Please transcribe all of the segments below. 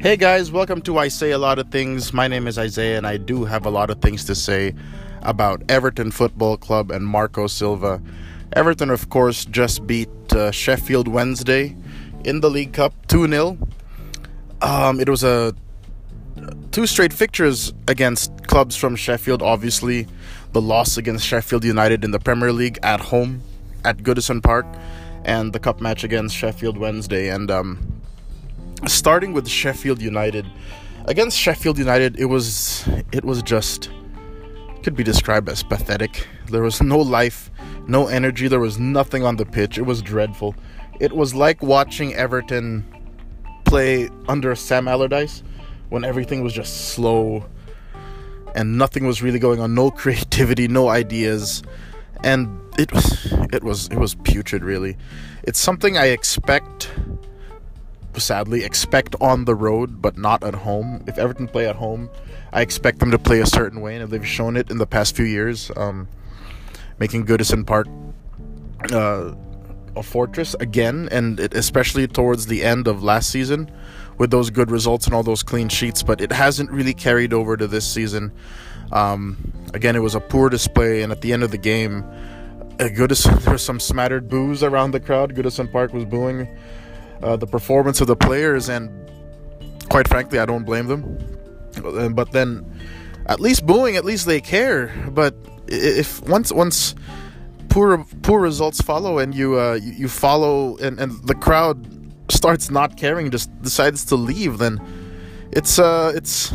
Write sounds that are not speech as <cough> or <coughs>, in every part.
Hey guys, welcome to I Say a Lot of Things. My name is Isaiah, and I do have a lot of things to say about Everton Football Club and Marco Silva. Everton, of course, just beat uh, Sheffield Wednesday in the League Cup 2 0. Um, it was a two straight fixtures against clubs from Sheffield. Obviously, the loss against Sheffield United in the Premier League at home at Goodison Park, and the cup match against Sheffield Wednesday. And um, starting with Sheffield United. Against Sheffield United it was it was just could be described as pathetic. There was no life no energy there was nothing on the pitch. It was dreadful. It was like watching Everton play under Sam Allardyce when everything was just slow and nothing was really going on no <laughs> creativity no ideas. And it was it was it was putrid really. It's something I expect sadly expect on the road but not at home. If Everton play at home, I expect them to play a certain way, and they've shown it in the past few years, um, making Goodison Park uh, a fortress again, and it, especially towards the end of last season with those good results and all those clean sheets. But it hasn't really carried over to this season. Um, again, it was a poor display, and at the end of the game, uh, Goodison <laughs> there was some smattered boos around the crowd. Goodison Park was booing uh, the performance of the players, and quite frankly, I don't blame them. But then, at least booing, at least they care. But if once once poor poor results follow, and you uh, you, you follow, and, and the crowd starts not caring, just decides to leave, then it's uh it's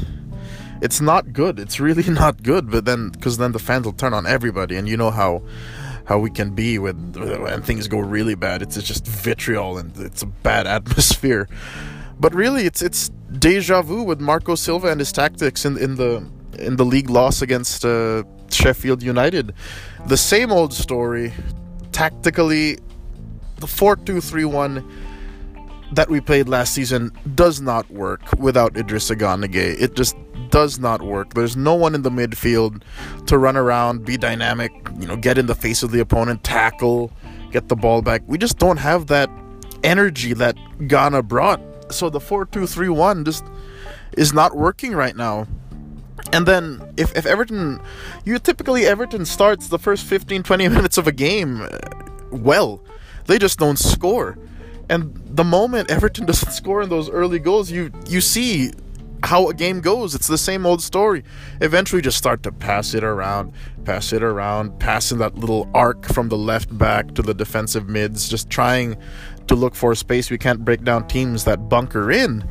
it's not good. It's really <laughs> not good. But then, because then the fans will turn on everybody, and you know how how we can be with when things go really bad. It's, it's just vitriol and it's a bad <laughs> atmosphere. But really, it's it's deja vu with Marco Silva and his tactics in in the in the league loss against uh, Sheffield United. The same old story. Tactically, the four two three one that we played last season does not work without Idrissa Gana Gueye. It just does not work. There's no one in the midfield to run around, be dynamic, you know, get in the face of the opponent, tackle, get the ball back. We just don't have that energy that Gana brought. So the 4-2-3-1 just is not working right now. And then if, if Everton you typically Everton starts the first 15 20 <laughs> minutes of a game uh, well. They just don't score. And the moment Everton doesn't <laughs> score in those early goals, you you see how a game goes. It's the same old story. Eventually, just start to pass it around, pass it around, passing that little arc from the left back to the defensive mids, just trying to look for space. We can't break down teams that bunker in.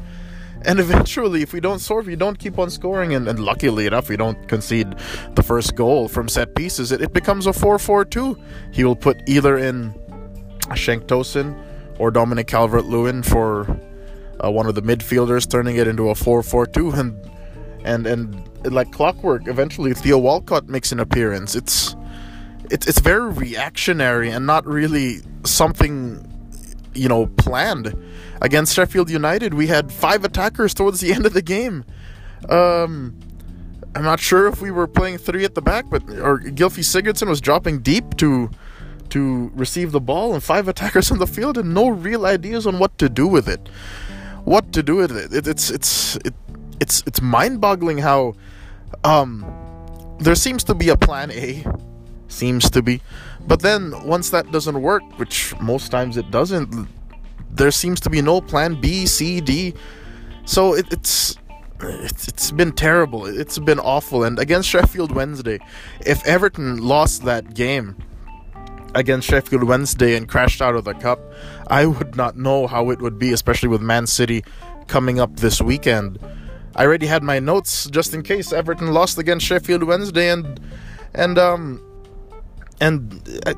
And <laughs> eventually, if we don't score, if we don't keep on scoring, and, and luckily enough, we don't concede the first goal from set pieces, it, it becomes a 4 4 2. He will put either in Cenk Tosun or Dominic Calvert Lewin for uh, one of the midfielders, turning it into a 4-4-2, and and and like clockwork, eventually Theo Walcott makes an appearance. It's it's it's very reactionary and not really something you know planned. Against Sheffield United, we had five attackers towards the <laughs> end of the game. Um, I'm not sure if we were playing three at the back, but or Gylfi Sigurdsson was dropping deep to to receive the ball, and five attackers on the field, and no real ideas on what to do with it what to do with it. it it's it's it, it's it's mind-boggling how um there seems to be a plan A, seems to be, but then once that doesn't work, which most times it doesn't, there seems to be no plan B, C, D. So it, it's it's, it's been terrible. It's been awful. And against Sheffield Wednesday, if Everton lost that game, against Sheffield Wednesday and crashed out of the cup, I would not know how it would be, especially with Man City coming up this weekend. I already had my notes just in case Everton lost against Sheffield Wednesday and and um and uh,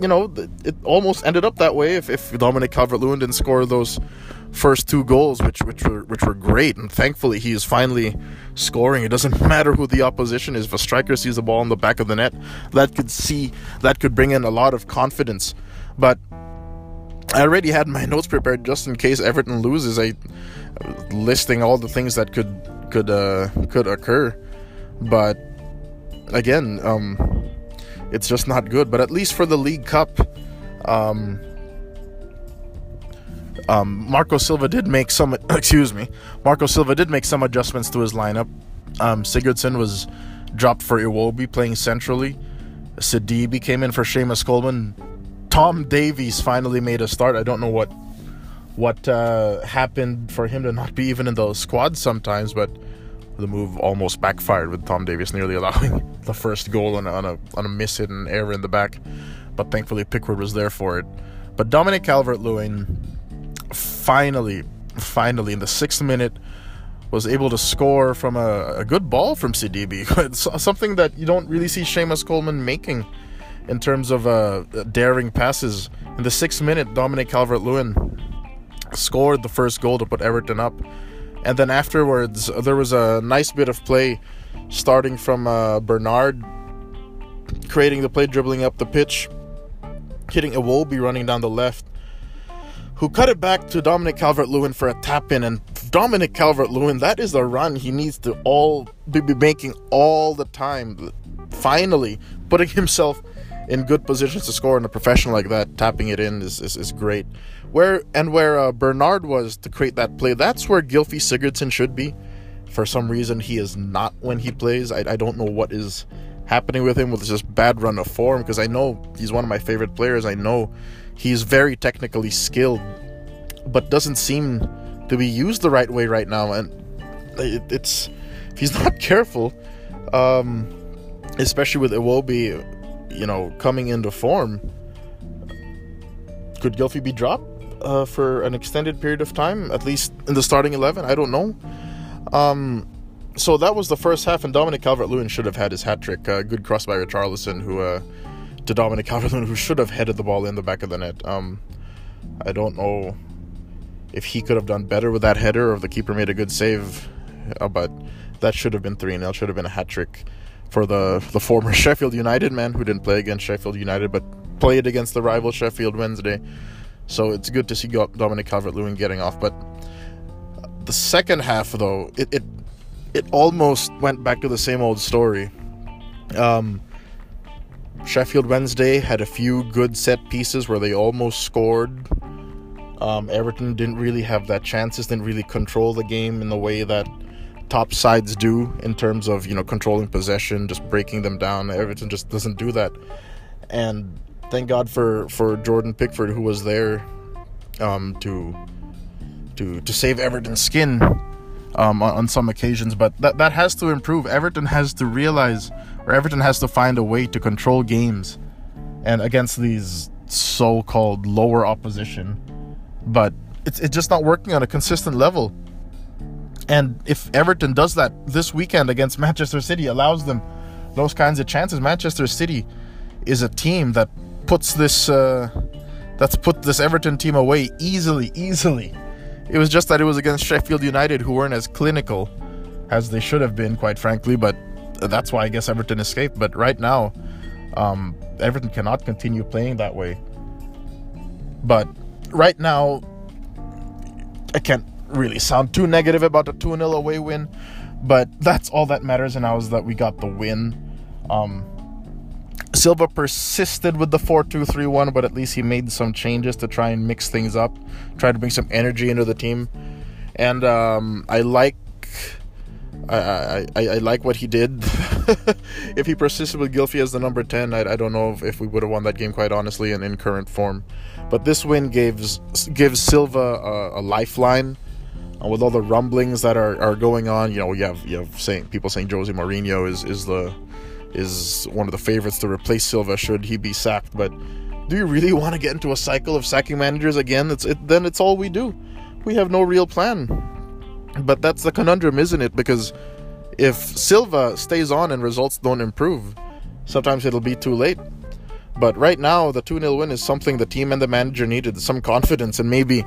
you know it almost ended up that way if, if Dominic Calvert-Lewin didn't score those first two goals, which which were which were great, and thankfully he is finally scoring. It doesn't <laughs> matter who the opposition is. If a striker sees the ball in the back of the net, that could see that could bring in a lot of confidence. But I already had my <laughs> notes prepared just in case Everton loses. I listing all the things that could could uh, could occur, but again, um, it's just not good. But at least for the League Cup. Um, Um, Marco Silva did make some. <coughs> Excuse me. Marco Silva did make some adjustments to his lineup. Um, Sigurdsson was dropped for Iwobi playing centrally. Sidibe came in for Seamus Coleman. Tom Davies finally made a start. I don't know what what uh, happened for him to not be even in the squad sometimes, but the move almost backfired with Tom Davies nearly <laughs> allowing the first goal on a, on a, on a miss hit and error in the back. But thankfully, Pickford was there for it. But Dominic Calvert Lewin finally, finally, in the sixth minute, was able to score from a, a good ball from Sidibe. <laughs> something that you don't really see Seamus Coleman making in terms of uh, daring passes. In the sixth minute, Dominic Calvert Lewin scored the first goal to put Everton up. And then afterwards, there was a nice bit of play starting from uh, Bernard creating the play, dribbling up the pitch, hitting a Iwobi running down the left, who cut it back to Dominic Calvert Lewin for a tap in. And Dominic Calvert Lewin, that is the run he needs to all be making all the time. Finally, putting <laughs> himself in good positions to score in a professional like that, tapping it in is, is, is great. Where and where uh, Bernard was to create that play, that's where Gylfi Sigurdsson should be. For some reason, he is not when he plays. I, I don't know what is happening with him with this bad run of form because I know he's one of my favorite players. I know he's very technically skilled, but doesn't seem to be used the right way right now. And it, it's if he's <laughs> not careful, um, especially with Iwobi, you know, coming into form, could Gylfi be dropped uh, for an extended period of time, at least in the starting eleven? I don't know. Um, so that was the first half, and Dominic Calvert-Lewin should have had his hat trick. Uh, good cross by Richarlison, who uh, to Dominic Calvert-Lewin, who should have headed the ball in the back of the net. Um, I don't know if he could have done better with that header, or if the keeper made a good save, uh, but that should have been three 0 Should have been a hat trick for the the former <laughs> Sheffield United man who didn't play against Sheffield United, but played against the rival Sheffield Wednesday. So it's good to see Dominic Calvert-Lewin getting off, but the second half though it, it it almost went back to the same old story. Um, Sheffield Wednesday had a few good set pieces where they almost scored. Um, Everton didn't really have that chances, didn't really control the game in the way that top sides do in terms of you know controlling possession, just breaking them down. Everton just doesn't do that, and thank God for for Jordan Pickford who was there um, to to to save Everton's skin um, on, on, some occasions, but that, that has to improve. Everton has to realize, or Everton has to find a way to control games and against these so called lower opposition. But it's, it's just not working on a consistent level. And if Everton does that this weekend against Manchester City, allows them those kinds of chances, Manchester City is a team that puts this uh, that's put this Everton team away easily, easily. It was just that it was against Sheffield United, who weren't as clinical as they should have been, quite frankly. But that's why I guess Everton escaped. But right now, um, Everton cannot continue playing that way. But right now, I can't really sound too negative about the 2 0 away win. But that's all that matters and now is that we got the win. Um, Silva persisted with the 4 2 3 1, but at least he made some changes to try and mix things up, try to bring some energy into the team. And um, I like. I, I, I like what he did. <laughs> if he persisted with Gylfi as the number 10, I, I don't know if, if we would have won that game, quite honestly, and in current form. But this win gives gives Silva a, a lifeline. Uh, with all the rumblings that are, are going on, you know, you have you have saying people saying Jose Mourinho is, is the is one of the favorites to replace Silva should he be sacked. But do you really want to get into a cycle of sacking managers again? It's it, then it's all we do. We have no real plan. But that's the conundrum, isn't it? Because if Silva stays on and results don't improve, sometimes it'll be too late. But right now, the 2 0 win is something the team and the manager needed some confidence, and maybe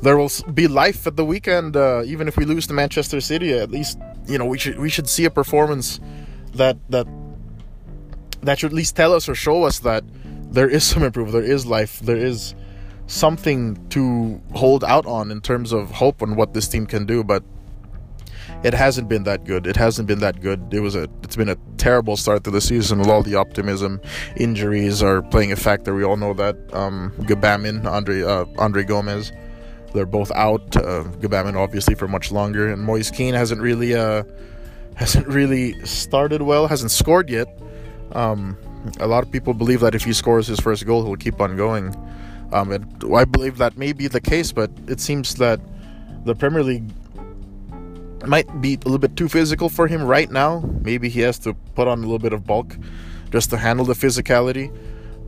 there will be life at the weekend. Uh, even if we lose to Manchester City, at least you know we should we should see a performance that that that should at least tell us or show us that there is some improvement, there is life, there is something to hold out on in terms of hope on what this team can do. But it hasn't been that good. It hasn't been that good. It was a. It's been a terrible start to the season with all the optimism. Injuries are playing a factor. We all know that. Um, Gbamin, Andre, uh, Andre Gomes, they're both out. Uh, Gbamin obviously for much longer, and Moise Kean hasn't really uh, hasn't really started well. Hasn't scored yet. Um, a lot of people believe that if he scores his first goal, he'll keep on going. Um, I believe that may be the case, but it seems that the Premier League might be a little bit too physical for him right now. Maybe he has to put on a little bit of bulk just to handle the physicality.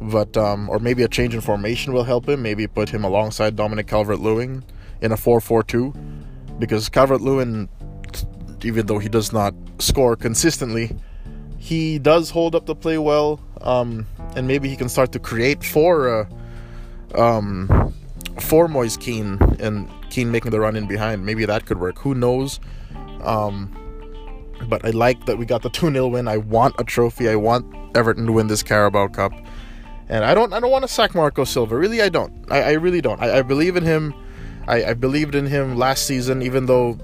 But um, or maybe a change in formation will help him. Maybe put him alongside Dominic Calvert-Lewin in a 4-4-2, because Calvert-Lewin, even though he does not score consistently, he does hold up the play well. Um, and maybe he can start to create for uh, um, for Moise Kean and Kean making the run in behind. Maybe that could work. Who knows? Um, but I like that we got the 2 0 win. I want a trophy. I want Everton to win this Carabao Cup. And I don't I don't want to sack Marco Silva. Really, I don't. I, I really don't. I, I, believe in him. I, I believed in him last season, even though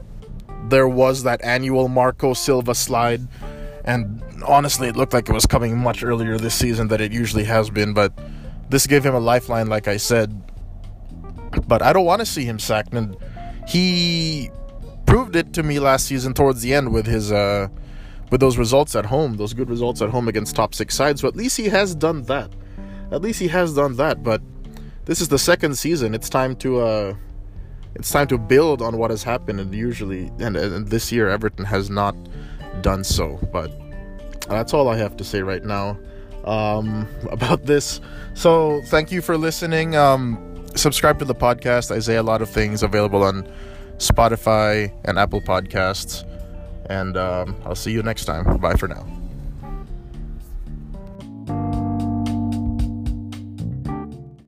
there was that annual Marco Silva slide. And honestly, it looked like it was coming much earlier this season than it usually has been. But this gave him a lifeline, like I said. But I don't want to see him sacked. And he proved it to me last season towards the end with his uh, with those results at home, those good results at home against top six sides. So at least he has done that. At least he has done that. But this is the second season. It's time to uh, it's time to build on what has happened. And usually, and, and this year, Everton has not done so. But that's all I have to say right now um, <laughs> about this. So thank you for listening. Um, subscribe to the podcast. I say a lot of things available on Spotify, and Apple Podcasts. And um, I'll see you next time. Bye for now.